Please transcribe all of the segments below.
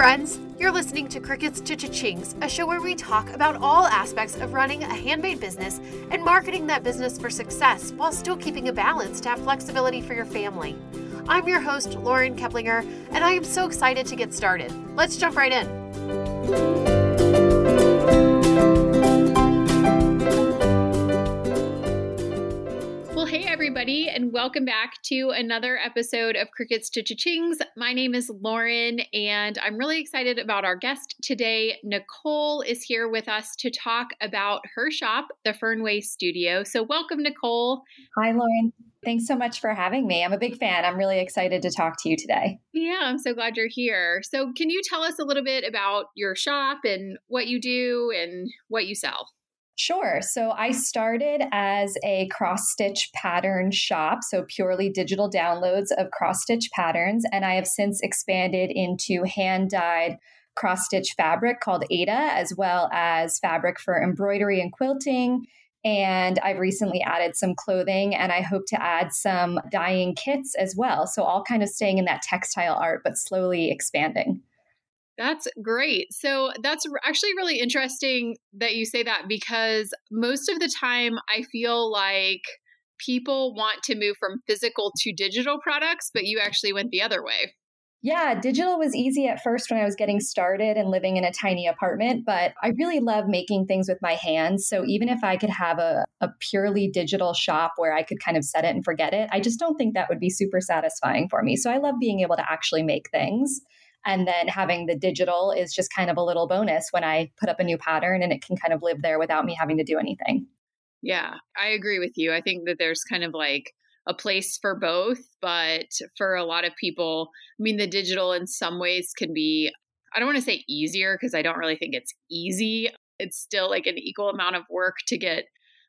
friends. You're listening to Crickets to a show where we talk about all aspects of running a handmade business and marketing that business for success while still keeping a balance to have flexibility for your family. I'm your host, Lauren Keplinger, and I am so excited to get started. Let's jump right in. Everybody, and welcome back to another episode of Crickets to Cha-Chings. My name is Lauren, and I'm really excited about our guest today. Nichole is here with us to talk about her shop, the Fernway Studio. So, welcome, Nichole. Hi, Lauren. Thanks so much for having me. I'm a big fan. I'm really excited to talk to you today. Yeah, I'm so glad you're here. So, can you tell us a little bit about your shop and what you do and what you sell? Sure. So I started as a cross stitch pattern shop, so purely digital downloads of cross stitch patterns. And I have since expanded into hand dyed cross stitch fabric called Aida, as well as fabric for embroidery and quilting. And I've recently added some clothing and I hope to add some dyeing kits as well. So, all kind of staying in that textile art, but slowly expanding. That's great. So that's actually really interesting that you say that because most of the time I feel like people want to move from physical to digital products, but you actually went the other way. Yeah, digital was easy at first when I was getting started and living in a tiny apartment, but I really love making things with my hands. So even if I could have a, a purely digital shop where I could kind of set it and forget it, I just don't think that would be super satisfying for me. So I love being able to actually make things. And then having the digital is just kind of a little bonus when I put up a new pattern and it can kind of live there without me having to do anything. Yeah, I agree with you. I think that there's kind of like a place for both, but for a lot of people, I mean, the digital in some ways can be, I don't want to say easier because I don't really think it's easy. It's still like an equal amount of work to get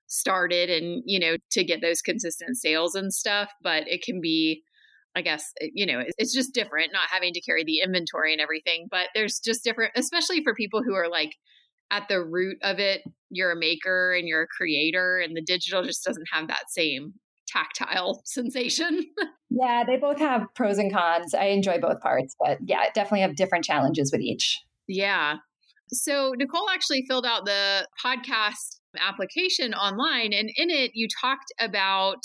started and, you know, to get those consistent sales and stuff, but it can be I guess, eh, you know, it's just different not having to carry the inventory and everything. But there's just different, especially for people who are like at the root of it, you're a maker and you're a creator, and the digital just doesn't have that same tactile sensation. yeah, they both have pros and cons. I enjoy both parts, but yeah, definitely have different challenges with each. Yeah. So, Nichole actually filled out the podcast application online, and in it, you talked about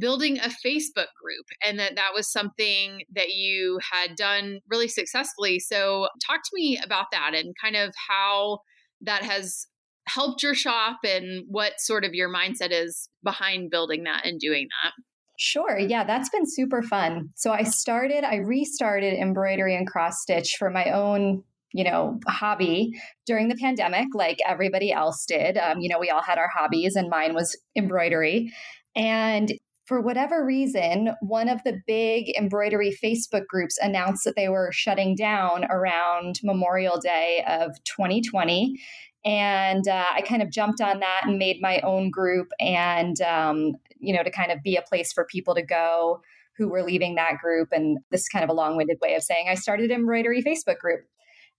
building a Facebook group and that that was something that you had done really successfully. So, talk to me about that and kind of how that has helped your shop and what sort of your mindset is behind building that and doing that. Sure. Yeah, that's been super fun. So I started, I restarted embroidery and cross stitch for my own you know, hobby during the pandemic, like everybody else did. Um, you know, we all had our hobbies, and mine was embroidery. And for whatever reason, one of the big embroidery Facebook groups announced that they were shutting down around Memorial Day of 2020. And uh, I kind of jumped on that and made my own group, and um, you know, to kind of be a place for people to go who were leaving that group. And this is kind of a long-winded way of saying I started embroidery Facebook group,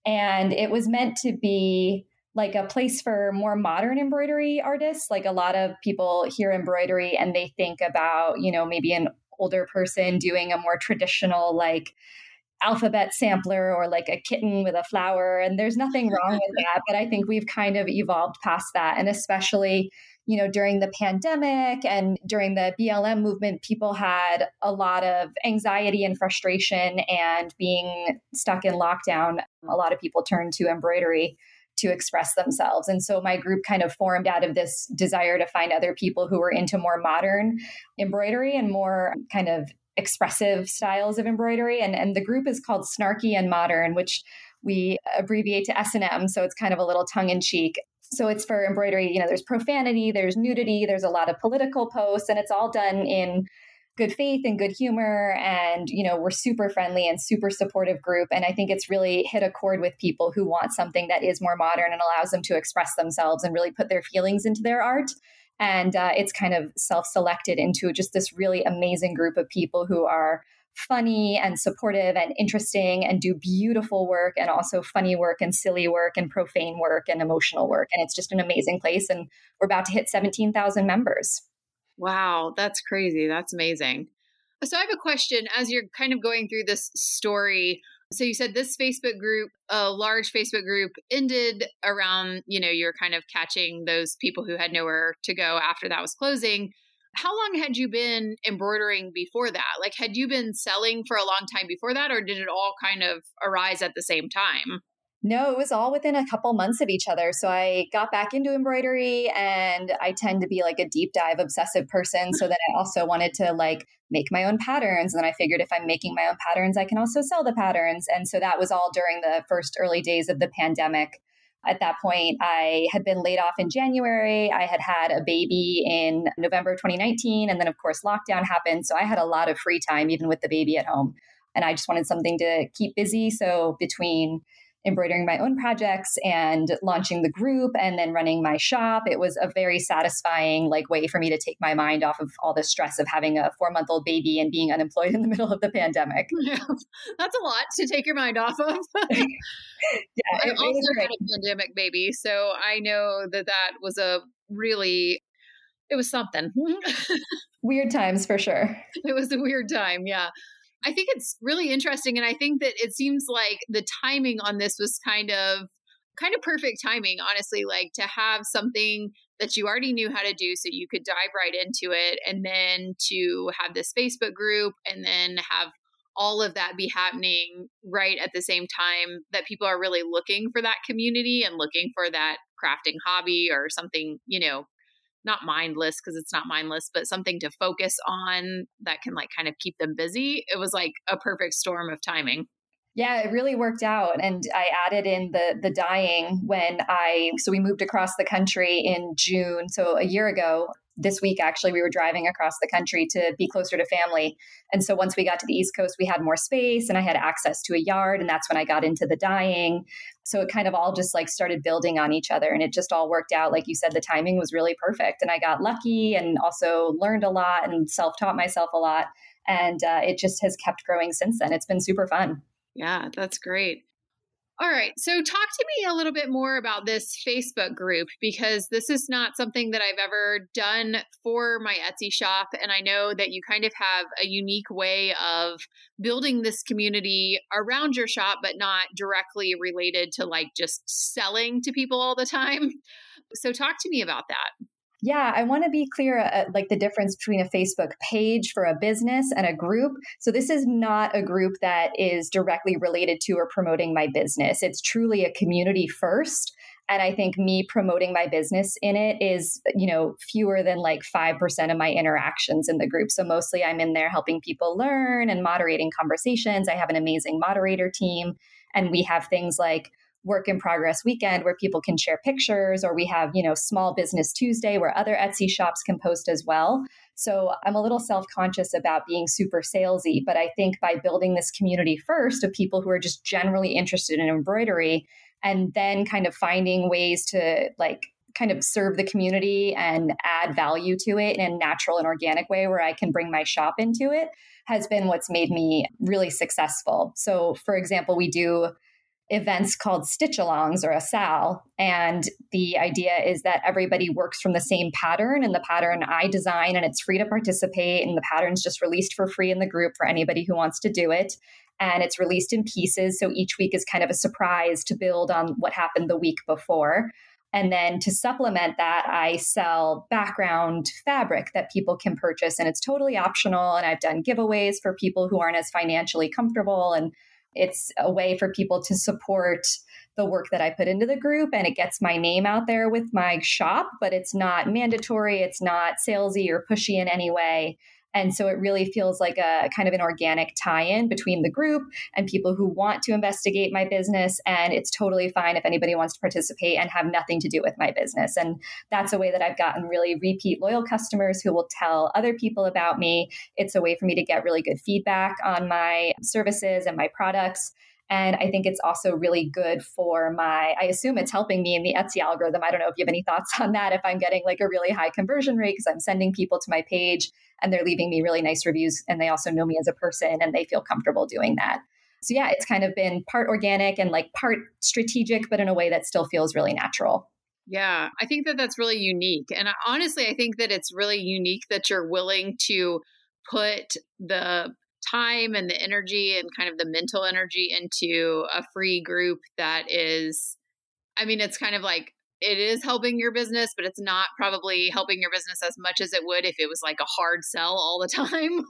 and it was meant to be like a place for more modern embroidery artists. Like a lot of people hear embroidery and they think about, you know, maybe an older person doing a more traditional, like, alphabet sampler or like a kitten with a flower and there's nothing wrong with that but i think we've kind of evolved past that and especially you know during the pandemic and during the blm movement people had a lot of anxiety and frustration and being stuck in lockdown a lot of people turned to embroidery to express themselves. And so my group kind of formed out of this desire to find other people who were into more modern embroidery and more kind of expressive styles of embroidery. And, and the group is called Snarky and Modern, which we abbreviate to S&M. So it's kind of a little tongue in cheek. So it's for embroidery, you know, there's profanity, there's nudity, there's a lot of political posts, and it's all done in good faith and good humor and you know we're super friendly and super supportive group and i think it's really hit a chord with people who want something that is more modern and allows them to express themselves and really put their feelings into their art. And uh, it's kind of self-selected into just this really amazing group of people who are funny and supportive and interesting and do beautiful work and also funny work and silly work and profane work and emotional work. And it's just an amazing place and we're about to hit 17,000 members Wow, that's crazy. That's amazing. So I have a question as you're kind of going through this story So you said this Facebook group, a large Facebook group, ended around, you know, you're kind of catching those people who had nowhere to go after that was closing. How long had you been embroidering before that? Like, had you been selling for a long time before that, or did it all kind of arise at the same time? No, it was all within a couple months of each other. So I got back into embroidery and I tend to be like a deep dive obsessive person. So that I also wanted to like make my own patterns. And then I figured if I'm making my own patterns, I can also sell the patterns. And so that was all during the first early days of the pandemic. At that point, I had been laid off in January. I had had a baby in November 2019. And then, of course, lockdown happened. So I had a lot of free time, even with the baby at home. And I just wanted something to keep busy. So between embroidering my own projects and launching the group and then running my shop. It was a very satisfying like way for me to take my mind off of all the stress of having a four month old baby and being unemployed in the middle of the pandemic. Yeah, that's a lot to take your mind off of. Yeah i also had a pandemic baby so i know that that was a really it was something. Weird times for sure. It was a weird time yeah I think it's really interesting. And I think that it seems like the timing on this was kind of kind of perfect timing, honestly, like to have something that you already knew how to do so you could dive right into it and then to have this Facebook group and then have all of that be happening right at the same time that people are really looking for that community and looking for that crafting hobby or something, you know, not mindless because it's not mindless, but something to focus on that can like kind of keep them busy. It was like a perfect storm of timing. Yeah, it really worked out. And I added in the the dyeing when I so we moved across the country in June. So a year ago, this week actually we were driving across the country to be closer to family. And so once we got to the east coast we had more space and i had access to a yard and that's when i got into the dyeing so it kind of all just like started building on each other and it just all worked out. Like you said the timing was really perfect and i got lucky and also learned a lot and self-taught myself a lot. And uh, it just has kept growing since then. It's been super fun. Yeah that's great all right. So, talk to me a little bit more about this Facebook group because this is not something that I've ever done for my Etsy shop. And I know that you kind of have a unique way of building this community around your shop, but not directly related to like just selling to people all the time. So, talk to me about that. Yeah, I want to be clear uh, like the difference between a Facebook page for a business and a group. So this is not a group that is directly related to or promoting my business. It's truly a community first. And I think me promoting my business in it is, you know, fewer than like 5% of my interactions in the group. So mostly I'm in there helping people learn and moderating conversations. I have an amazing moderator team. And we have things like work in progress weekend where people can share pictures or we have you know small business tuesday where other etsy shops can post as well so i'm a little self-conscious about being super salesy but i think by building this community first of people who are just generally interested in embroidery and then kind of finding ways to like kind of serve the community and add value to it in a natural and organic way where I can bring my shop into it has been what's made me really successful. So, for example, we do events called stitch alongs or a sal. And the idea is that everybody works from the same pattern and the pattern I design and it's free to participate. And the pattern's just released for free in the group for anybody who wants to do it. And it's released in pieces. So each week is kind of a surprise to build on what happened the week before. And then to supplement that, I sell background fabric that people can purchase, and it's totally optional. And I've done giveaways for people who aren't as financially comfortable. And it's a way for people to support the work that I put into the group and it gets my name out there with my shop, but it's not mandatory, it's not salesy or pushy in any way. And so it really feels like a kind of an organic tie in between the group and people who want to investigate my business. And it's totally fine if anybody wants to participate and have nothing to do with my business. And that's a way that I've gotten really repeat loyal customers who will tell other people about me. It's a way for me to get really good feedback on my services and my products. And I think it's also really good for my, I assume it's helping me in the Etsy algorithm. I don't know if you have any thoughts on that. If I'm getting like a really high conversion rate because I'm sending people to my page and they're leaving me really nice reviews and they also know me as a person and they feel comfortable doing that. So yeah, it's kind of been part organic and like part strategic, but in a way that still feels really natural. Yeah, I think that that's really unique. And uh, honestly, I think that it's really unique that you're willing to put the time and the energy and kind of the mental energy into a free group that is I mean, it's kind of like it is helping your business, but it's not probably helping your business as much as it would if it was like a hard sell all the time.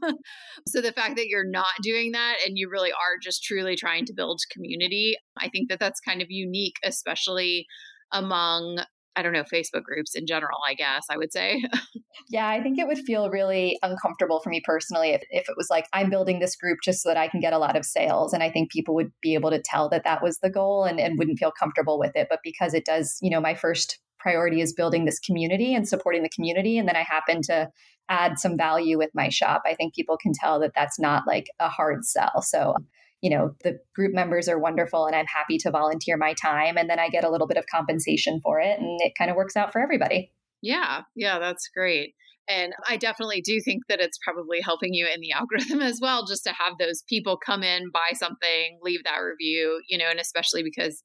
so the fact that you're not doing that and you really are just truly trying to build community, I think that that's kind of unique, especially among I don't know, Facebook groups in general, I guess I would say. yeah, I think it would feel really uncomfortable for me personally if, if it was like, I'm building this group just so that I can get a lot of sales. And I think people would be able to tell that that was the goal and, and wouldn't feel comfortable with it. But because it does, you know, my first priority is building this community and supporting the community. And then I happen to add some value with my shop. I think people can tell that that's not like a hard sell. So you know, the group members are wonderful and I'm happy to volunteer my time. And then I get a little bit of compensation for it and it kind of works out for everybody. Yeah. Yeah. That's great. And I definitely do think that it's probably helping you in the algorithm as well, just to have those people come in, buy something, leave that review, you know, and especially because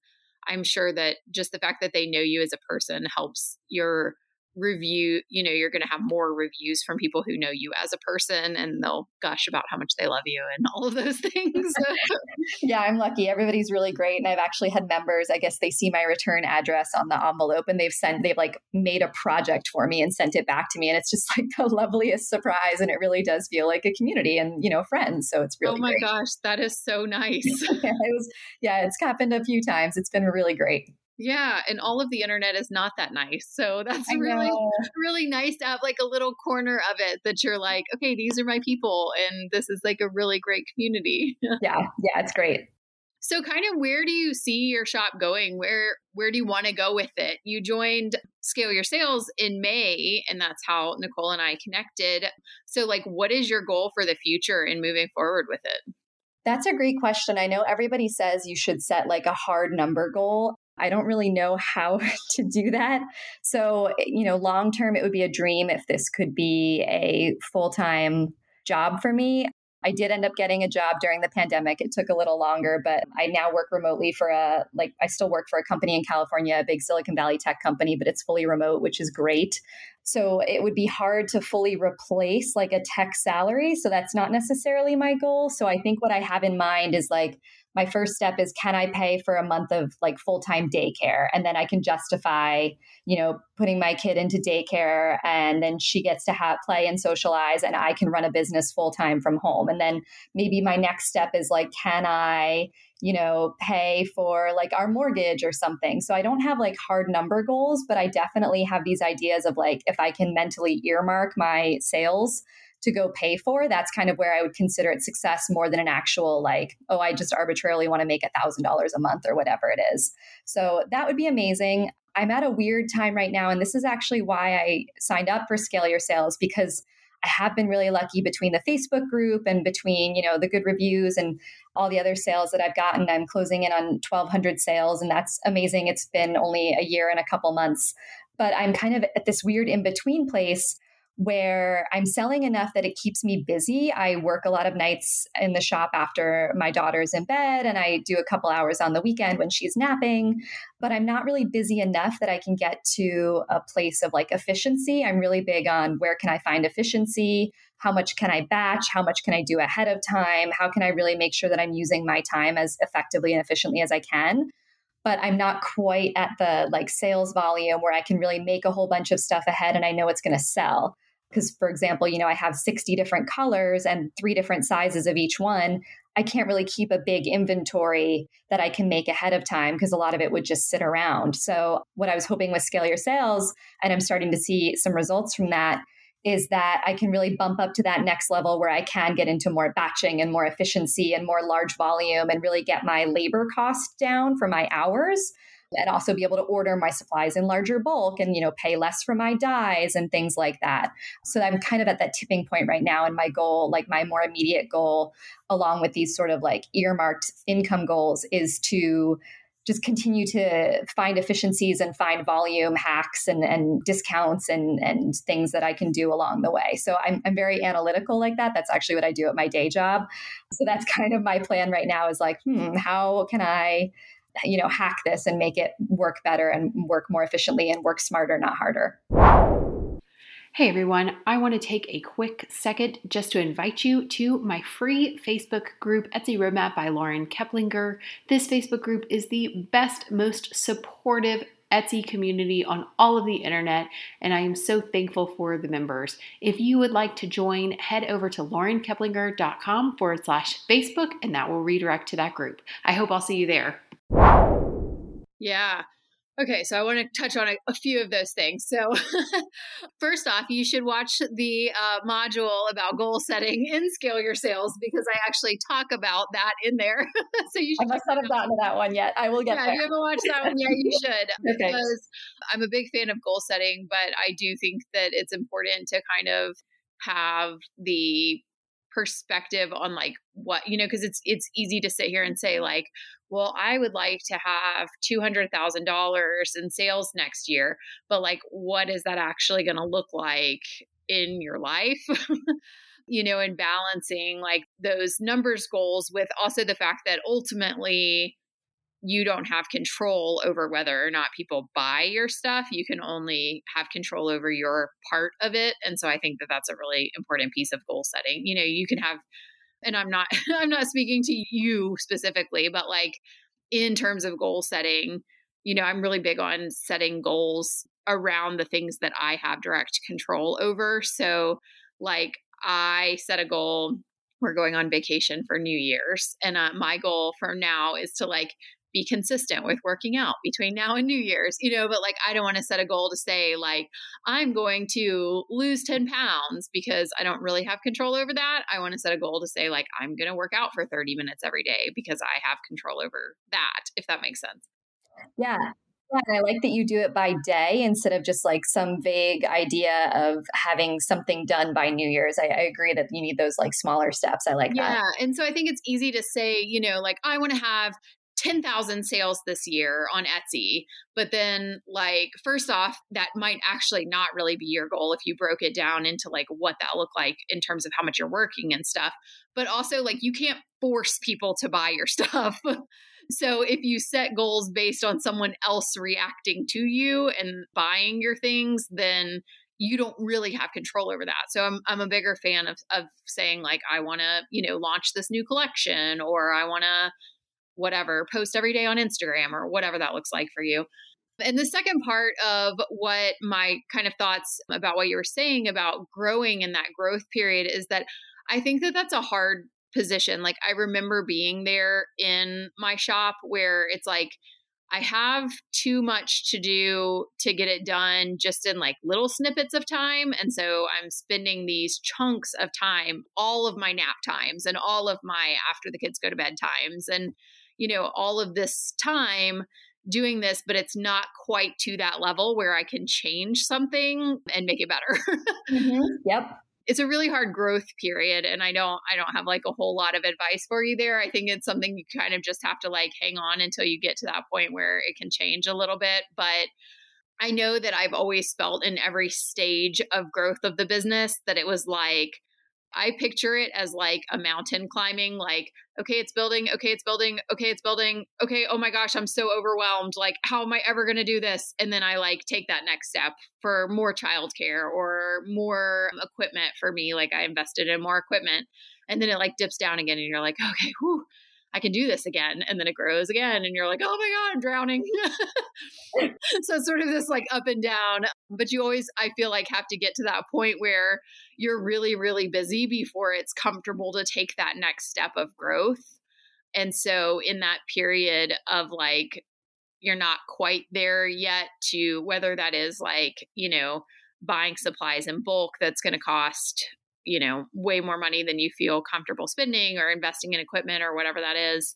I'm sure that just the fact that they know you as a person helps your review you know you're going to have more reviews from people who know you as a person and they'll gush about how much they love you and all of those things. Yeah i'm lucky. Everybody's really great and i've actually had members i guess they see my return address on the envelope and they've sent they've like made a project for me and sent it back to me and it's just like the loveliest surprise and it really does feel like a community and you know friends so it's oh really oh my great. gosh that is so nice. it was, yeah it's happened a few times. It's been really great yeah, and all of the internet is not that nice. So that's really really nice to have like a little corner of it that you're like, okay, these are my people and this is like a really great community. yeah, yeah, it's great. So kind of where do you see your shop going? Where where do you want to go with it? You joined Scale Your Sales in May and that's how Nichole and I connected. So like what is your goal for the future and moving forward with it? That's a great question. I know everybody says you should set like a hard number goal. I don't really know how to do that. So, you know, long term, it would be a dream if this could be a full time job for me. I did end up getting a job during the pandemic. It took a little longer, but I now work remotely for a, like, I still work for a company in California, a big Silicon Valley tech company, but it's fully remote, which is great. So it would be hard to fully replace like a tech salary. So that's not necessarily my goal. So I think what I have in mind is like, my first step is can I pay for a month of like full time daycare? And then I can justify, you know, putting my kid into daycare and then she gets to have play and socialize and I can run a business full time from home. And then maybe my next step is like, can I, you know, pay for like our mortgage or something? So I don't have like hard number goals, but I definitely have these ideas of like if I can mentally earmark my sales to go pay for, that's kind of where I would consider it success more than an actual like, oh, I just arbitrarily want to make a thousand dollars a month or whatever it is. So that would be amazing. I'm at a weird time right now, and this is actually why I signed up for Scale Your Sales because I have been really lucky between the Facebook group and between, you know, the good reviews and all the other sales that I've gotten. I'm closing in on 1200 sales and that's amazing. It's been only a year and a couple months, but I'm kind of at this weird in between place where I'm selling enough that it keeps me busy. I work a lot of nights in the shop after my daughter's in bed, and I do a couple hours on the weekend when she's napping. But I'm not really busy enough that I can get to a place of like efficiency. I'm really big on where can I find efficiency? How much can I batch? How much can I do ahead of time? How can I really make sure that I'm using my time as effectively and efficiently as I can? but I'm not quite at the like sales volume where I can really make a whole bunch of stuff ahead and I know it's going to sell because for example you know i have 60 different colors and three different sizes of each one i can't really keep a big inventory that i can make ahead of time because a lot of it would just sit around. So what i was hoping with scale your sales and i'm starting to see some results from that is that I can really bump up to that next level where I can get into more batching and more efficiency and more large volume and really get my labor cost down for my hours and also be able to order my supplies in larger bulk and you know pay less for my dyes and things like that so i'm kind of at that tipping point right now and my goal like my more immediate goal along with these sort of like earmarked income goals is to just continue to find efficiencies and find volume hacks and, and discounts and, and things that I can do along the way. So I'm, I'm very analytical like that. That's actually what I do at my day job. So that's kind of my plan right now is like, hmm, how can I you know hack this and make it work better and work more efficiently and work smarter not harder Hey everyone, I want to take a quick second just to invite you to my free Facebook group, Etsy Roadmap by Lauren Keplinger. This Facebook group is the best, most supportive Etsy community on all of the internet, and I am so thankful for the members. If you would like to join, head over to laurenkeplinger.com forward slash Facebook, and that will redirect to that group. I hope I'll see you there. Yeah. Okay, so I want to touch on a, a few of those things. So, first off, you should watch the uh, module about goal setting in Scale Your Sales because I actually talk about that in there. so you should. I must not have gotten to that one yet. I will get yeah, there. If you haven't watched that one yet, you should okay. because I'm a big fan of goal setting, but I do think that it's important to kind of have the perspective on like what you know because it's it's easy to sit here and say like well i would like to have $200000 in sales next year but like what is that actually going to look like in your life you know and balancing like those numbers goals with also the fact that ultimately you don't have control over whether or not people buy your stuff. You can only have control over your part of it. And so I think that that's a really important piece of goal setting. You know, you can have and I'm not I'm not speaking to you specifically, but like in terms of goal setting, you know, I'm really big on setting goals around the things that I have direct control over. So like I set a goal we're going on vacation for New Year's. And uh, my goal for now is to like be consistent with working out between now and New Year's, you know, but like I don't want to set a goal to say, like, I'm going to lose 10 pounds because I don't really have control over that. I want to set a goal to say, like, I'm going to work out for 30 minutes every day because I have control over that, if that makes sense. Yeah. Yeah, and I like that you do it by day instead of just like some vague idea of having something done by New Year's. I, I agree that you need those like smaller steps. I like yeah, that. Yeah. And so I think it's easy to say, you know, like I want to have 10,000 sales this year on Etsy. But then, like, first off, that might actually not really be your goal if you broke it down into like what that looked like in terms of how much you're working and stuff. But also, like, you can't force people to buy your stuff. so if you set goals based on someone else reacting to you and buying your things, then you don't really have control over that. So I'm I'm a bigger fan of of saying like I want to, you know, launch this new collection or I want to whatever, post every day on Instagram or whatever that looks like for you. And the second part of what my kind of thoughts about what you were saying about growing in that growth period is that I think that that's a hard position. Like I remember being there in my shop where it's like I have too much to do to get it done just in like little snippets of time. And so I'm spending these chunks of time, all of my nap times and all of my after the kids go to bed times. And you know, all of this time doing this, but it's not quite to that level where I can change something and make it better. mm-hmm. Yep. It's a really hard growth period and I don't I don't have like a whole lot of advice for you there. I think it's something you kind of just have to like hang on until you get to that point where it can change a little bit, but I know that I've always felt in every stage of growth of the business that it was like I picture it as like a mountain climbing, like, okay, it's building, okay, it's building, okay, it's building, okay, oh my gosh, I'm so overwhelmed. Like, how am I ever going to do this? And then I like take that next step for more childcare or more equipment for me. Like, I invested in more equipment. And then it like dips down again, and you're like, okay, whew, I can do this again. And then it grows again. And you're like, oh my God, I'm drowning. so it's sort of this like up and down. But you always, I feel like, have to get to that point where you're really, really busy before it's comfortable to take that next step of growth. And so in that period of like, you're not quite there yet to whether that is like, you know, buying supplies in bulk that's going to cost you know, way more money than you feel comfortable spending or investing in equipment or whatever that is.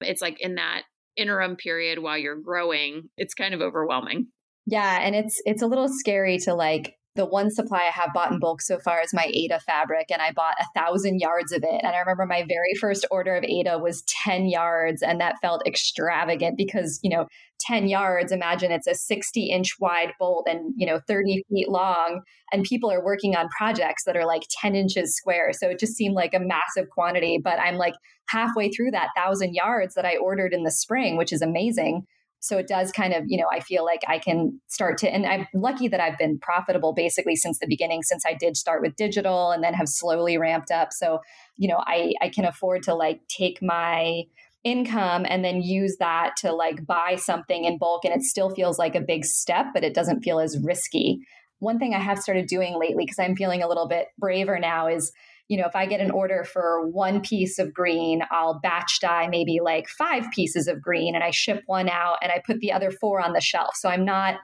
It's like in that interim period while you're growing, it's kind of overwhelming. Yeah, and it's it's a little scary to like the one supply I have bought in bulk so far is my Aida fabric, and I bought a thousand yards of it. And I remember my very first order of Aida was 10 yards, and that felt extravagant because, you know, 10 yards, imagine it's a 60 inch wide bolt and, you know, 30 feet long. And people are working on projects that are like 10 inches square. So it just seemed like a massive quantity. But I'm like halfway through that thousand yards that I ordered in the spring, which is amazing So it does kind of, you know, I feel like I can start to, and I'm lucky that I've been profitable basically since the beginning, since I did start with digital and then have slowly ramped up. So, you know, I, I can afford to like take my, income and then use that to like buy something in bulk and it still feels like a big step but it doesn't feel as risky one thing i have started doing lately because i'm feeling a little bit braver now is you know, if I get an order for one piece of green, I'll batch dye maybe like five pieces of green and I ship one out and I put the other four on the shelf. So I'm not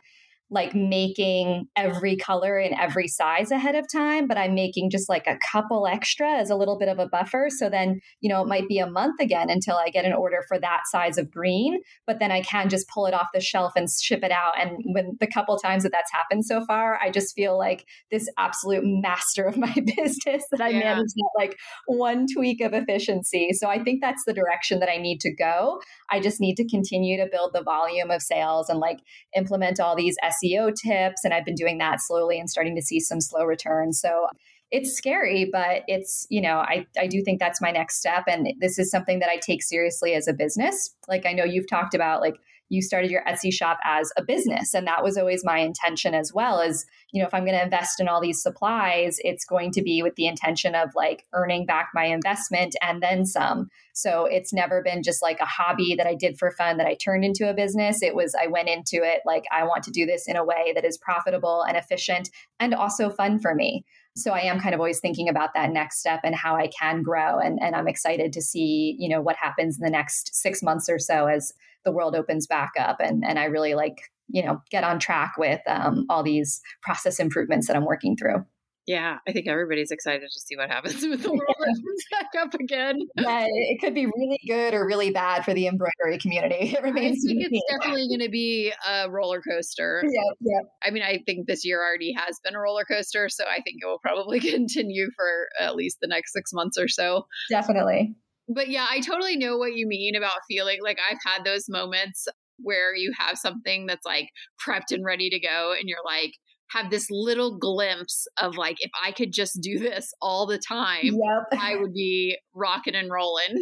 like making every color in every size ahead of time, but I'm making just like a couple extra as a little bit of a buffer. So then, you know, it might be a month again until I get an order for that size of green, but then I can just pull it off the shelf and ship it out. And when the couple times that that's happened so far, I just feel like this absolute master of my business that I yeah. managed like one tweak of efficiency. So I think that's the direction that I need to go. I just need to continue to build the volume of sales and like implement all these SEO tips. And I've been doing that slowly and starting to see some slow returns. So it's scary, but it's, you know, I, I do think that's my next step. And this is something that I take seriously as a business. Like I know you've talked about like you started your Etsy shop as a business. And that was always my intention as well as, you know, if I'm going to invest in all these supplies, it's going to be with the intention of like earning back my investment and then some. So it's never been just like a hobby that I did for fun that I turned into a business. It was, I went into it like, I want to do this in a way that is profitable and efficient and also fun for me. So I am kind of always thinking about that next step and how I can grow. And, and I'm excited to see, you know, what happens in the next six months or so as the world opens back up and and I really like you know get on track with um, all these process improvements that I'm working through. Yeah, I think everybody's excited to see what happens with the world opens back up again. Yeah, it could be really good or really bad for the embroidery community. It remains. I think it's definitely going to be a roller coaster. Yeah, yeah. I mean, I think this year already has been a roller coaster, so I think it will probably continue for at least the next six months or so. Definitely but yeah, I totally know what you mean about feeling like I've had those moments where you have something that's like prepped and ready to go and you're like have this little glimpse of like if I could just do this all the time, yep. I would be rocking and rolling.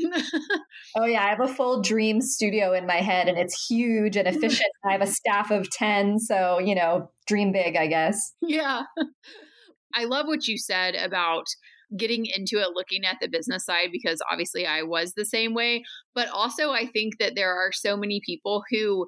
oh yeah, I have a full dream studio in my head and it's huge and efficient. I have a staff of 10, so you know, dream big, I guess. Yeah. I love what you said about getting into it looking at the business side because obviously I was the same way. But also, I think that there are so many people who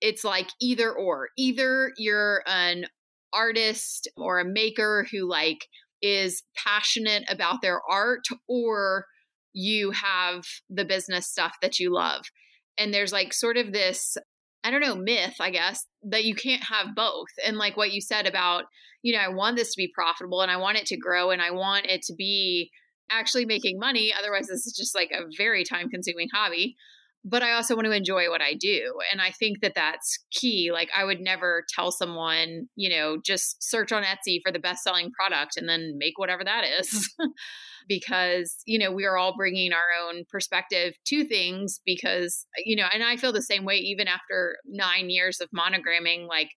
it's like either or. Either you're an artist or a maker who like is passionate about their art or you have the business stuff that you love. And there's like sort of this I don't know, myth, I guess, that you can't have both. And like what you said about, you know, I want this to be profitable and I want it to grow and I want it to be actually making money. Otherwise, this is just like a very time consuming hobby. But I also want to enjoy what I do. And I think that that's key. Like, I would never tell someone, you know, just search on Etsy for the best selling product and then make whatever that is. because you know we are all bringing our own perspective to things because you know and i feel the same way even after nine years of monogramming like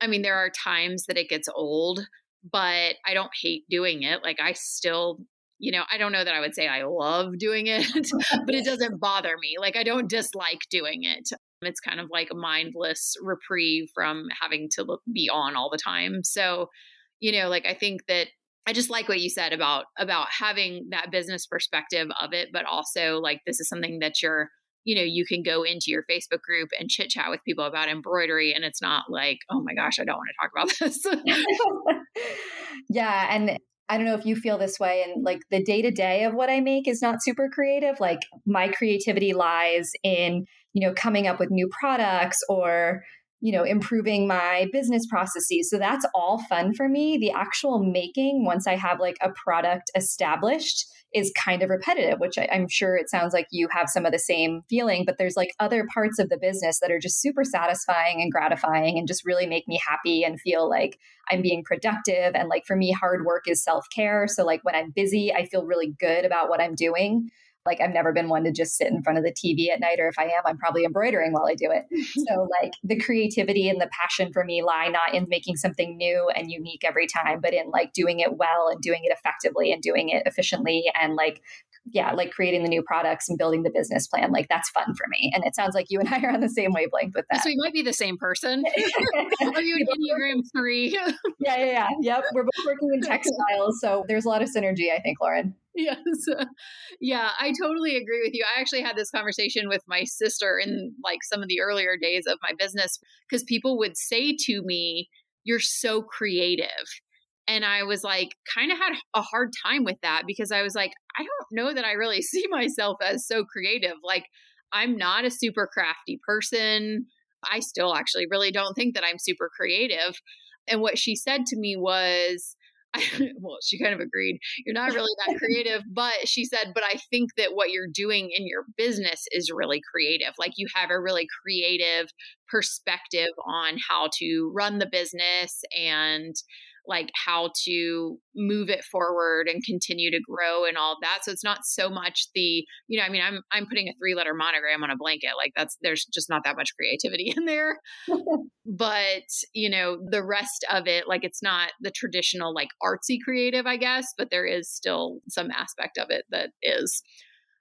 i mean there are times that it gets old but i don't hate doing it like i still you know i don't know that i would say i love doing it but it doesn't bother me like i don't dislike doing it it's kind of like a mindless reprieve from having to be on all the time so you know like i think that I just like what you said about about having that business perspective of it, but also like this is something that you're, you know, you can go into your Facebook group and chit chat with people about embroidery, and it's not like, oh my gosh, I don't want to talk about this. yeah, and I don't know if you feel this way, and like the day to day of what I make is not super creative. Like my creativity lies in you know coming up with new products or you know, improving my business processes. So that's all fun for me. The actual making, once I have like a product established, is kind of repetitive, which I, am sure it sounds like you have some of the same feeling, but there's like other parts of the business that are just super satisfying and gratifying and just really make me happy and feel like I'm being productive. And like for me, hard work is self care. So, like when I'm busy, I feel really good about what I'm doing. Like I've never been one to just sit in front of the TV at night, or if I am, I'm probably embroidering while I do it. so like the creativity and the passion for me lie not in making something new and unique every time, but in like doing it well and doing it effectively and doing it efficiently and like yeah, like creating the new products and building the business plan. Like that's fun for me. And it sounds like you and I are on the same wavelength with that. So we might be the same person. are you an Enneagram three? yeah, yeah, yeah. Yep. We're both working in textiles. So there's a lot of synergy, I think, Lauren. Yes. Yeah, I totally agree with you. I actually had this conversation with my sister in like some of the earlier days of my business because people would say to me, You're so creative. And I was like, kind of had a hard time with that because I was like, I don't know that I really see myself as so creative. Like, I'm not a super crafty person. I still actually really don't think that I'm super creative. And what she said to me was, well, she kind of agreed. You're not really that creative, but she said, but I think that what you're doing in your business is really creative. Like you have a really creative perspective on how to run the business and like how to move it forward and continue to grow and all that. So it's not so much the, you know, I mean, I'm I'm putting a three letter monogram on a blanket. Like that's there's just not that much creativity in there. but, you know, the rest of it, like it's not the traditional like artsy creative, I guess, but there is still some aspect of it that is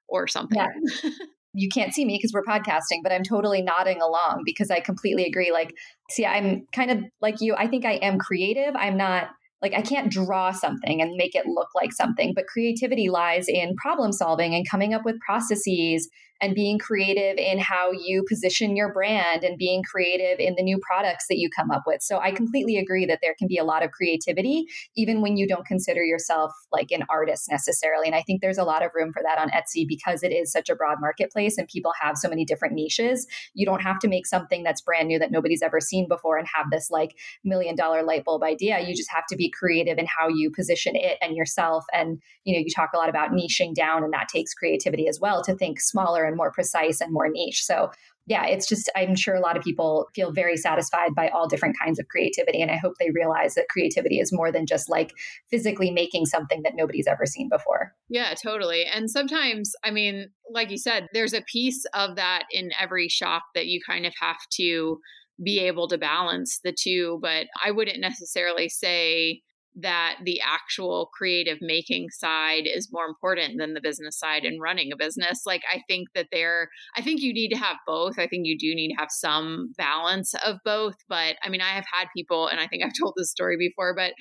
or something. Yeah. you can't see me because we're podcasting, but I'm totally nodding along because I completely agree. Like, see, I'm kind of like you. I think I am creative. I'm not like I can't draw something and make it look like something, but creativity lies in problem solving and coming up with processes and being creative in how you position your brand and being creative in the new products that you come up with. So I completely agree that there can be a lot of creativity even when you don't consider yourself like an artist necessarily. And I think there's a lot of room for that on Etsy because it is such a broad marketplace and people have so many different niches. You don't have to make something that's brand new that nobody's ever seen before and have this like million dollar light bulb idea. You just have to be creative in how you position it and yourself. And, you know, you talk a lot about niching down and that takes creativity as well to think smaller and more precise and more niche. So yeah, it's just, I'm sure a lot of people feel very satisfied by all different kinds of creativity. And I hope they realize that creativity is more than just like physically making something that nobody's ever seen before. Yeah, totally. And sometimes, I mean, like you said, there's a piece of that in every shop that you kind of have to be able to balance the two. But I wouldn't necessarily say, that the actual creative making side is more important than the business side and running a business. Like, I think that there, I think you need to have both. I think you do need to have some balance of both. But I mean, I have had people, and I think I've told this story before, but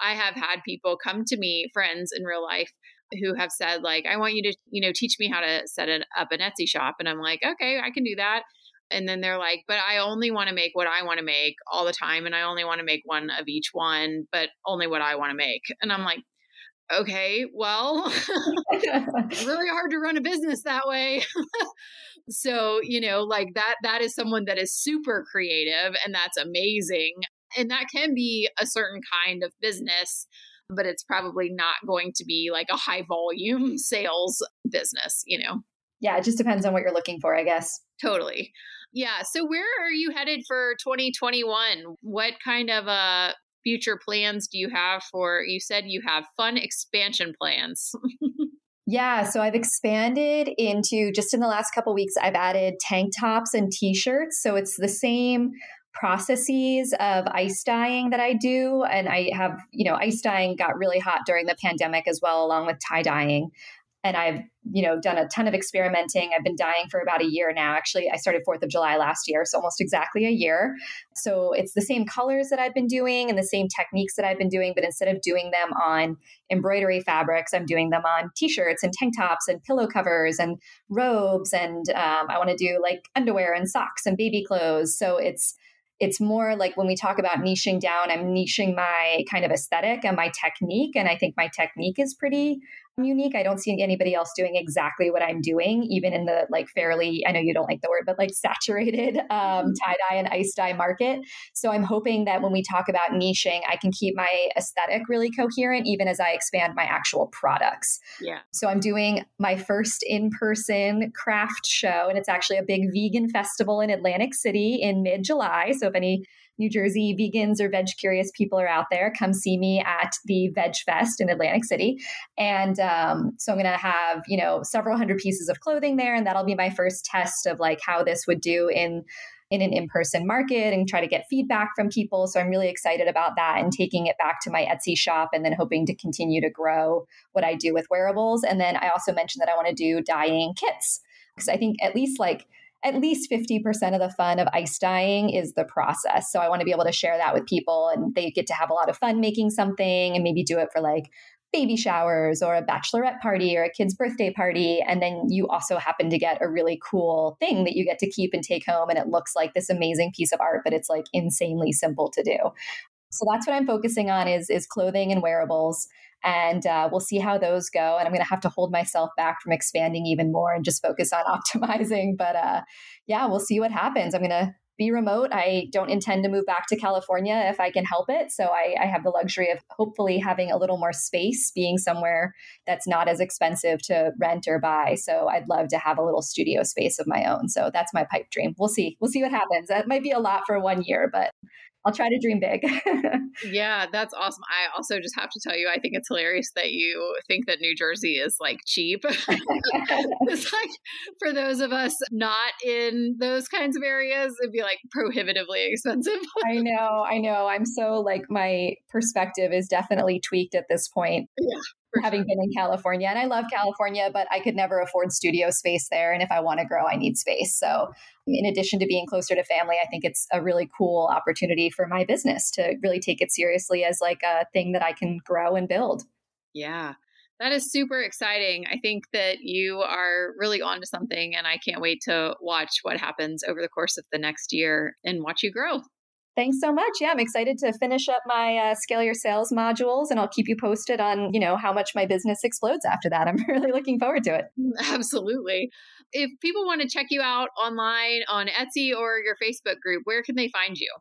I have had people come to me, friends in real life, who have said like i want you to you know teach me how to set it up an etsy shop and i'm like okay i can do that and then they're like but i only want to make what i want to make all the time and i only want to make one of each one but only what i want to make. And i'm like okay well really hard to run a business that way. So you know like that that is someone that is super creative and that's amazing and that can be a certain kind of business but it's probably not going to be like a high volume sales business you know? Yeah it just depends on what you're looking for i guess. Totally yeah. So where are you headed for 2021? What kind of uh future plans do you have for you said you have fun expansion plans? Yeah, so I've expanded into just in the last couple weeks I've added tank tops and t-shirts. So it's the same processes of ice dyeing that I do and I have, you know, ice dyeing got really hot during the pandemic as well along with tie dyeing and I've you know done a ton of experimenting. I've been dyeing for about a year now. Actually, I started 4th of July last year, so almost exactly a year. So it's the same colors that I've been doing and the same techniques that I've been doing, but instead of doing them on embroidery fabrics, I'm doing them on t-shirts and tank tops and pillow covers and robes and um, I want to do like underwear and socks and baby clothes. So it's it's more like when we talk about niching down, I'm niching my kind of aesthetic and my technique. And I think my technique is pretty unique. I don't see anybody else doing exactly what I'm doing, even in the like fairly, I know you don't like the word, but like saturated um, mm-hmm. tie dye and ice dye market. So I'm hoping that when we talk about niching, I can keep my aesthetic really coherent, even as I expand my actual products. Yeah. So I'm doing my first in person craft show, and it's actually a big vegan festival in Atlantic City in mid July. So if any New Jersey vegans or veg curious people are out there, come see me at the Veg Fest in Atlantic City. And um, so I'm going to have, you know, several hundred pieces of clothing there. And that'll be my first test of like how this would do in in an in person market and try to get feedback from people. So I'm really excited about that and taking it back to my Etsy shop and then hoping to continue to grow what I do with wearables. And then I also mentioned that I want to do dyeing kits because I think at least like at least 50% of the fun of ice dyeing is the process. So I want to be able to share that with people and they get to have a lot of fun making something and maybe do it for like baby showers or a bachelorette party or a kid's birthday party. And then you also happen to get a really cool thing that you get to keep and take home. And it looks like this amazing piece of art, but it's like insanely simple to do. So that's what I'm focusing on is, is clothing and wearables. And uh, we'll see how those go. And I'm going to have to hold myself back from expanding even more and just focus on optimizing. But uh, yeah, we'll see what happens. I'm going to be remote. I don't intend to move back to California if I can help it. So I, I, have the luxury of hopefully having a little more space, being somewhere that's not as expensive to rent or buy. So I'd love to have a little studio space of my own. So that's my pipe dream. We'll see. We'll see what happens. That might be a lot for one year, but I'll try to dream big. yeah, that's awesome. I also just have to tell you, I think it's hilarious that you think that New Jersey is like cheap. it's like for those of us not in those kinds of areas, it'd be like prohibitively expensive. I know, I know. I'm so like my perspective is definitely tweaked at this point. Yeah having sure. been in California. And I love California, but I could never afford studio space there. And if I want to grow, I need space. So, in addition to being closer to family, I think it's a really cool opportunity for my business to really take it seriously as like a thing that I can grow and build. Yeah. That is super exciting. I think that you are really onto something, and I can't wait to watch what happens over the course of the next year and watch you grow. Thanks so much. Yeah, I'm excited to finish up my uh, scale your sales modules, and I'll keep you posted on you know how much my business explodes after that. I'm really looking forward to it. Absolutely. If people want to check you out online on Etsy or your Facebook group, where can they find you?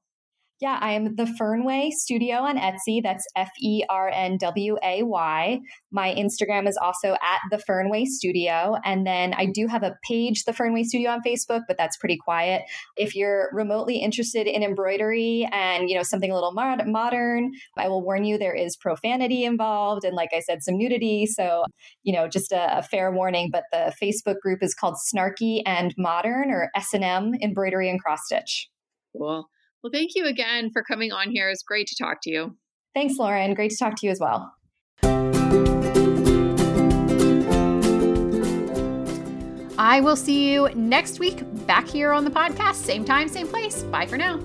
Yeah, I'm the Fernway Studio on Etsy. That's F E R N W A Y. My Instagram is also at the Fernway Studio. And then I do have a page, the Fernway Studio on Facebook, but that's pretty quiet. If you're remotely interested in embroidery and, you know, something a little mod- modern, I will warn you there is profanity involved. And like I said, some nudity. So, you know, just a, a fair warning. But the Facebook group is called Snarky and Modern or S&M Embroidery and Cross Stitch. Cool. Well, thank you again for coming on here. It's great to talk to you. Thanks, Lauren. Great to talk to you as well. I will see you next week back here on the podcast. Same time, same place. Bye for now.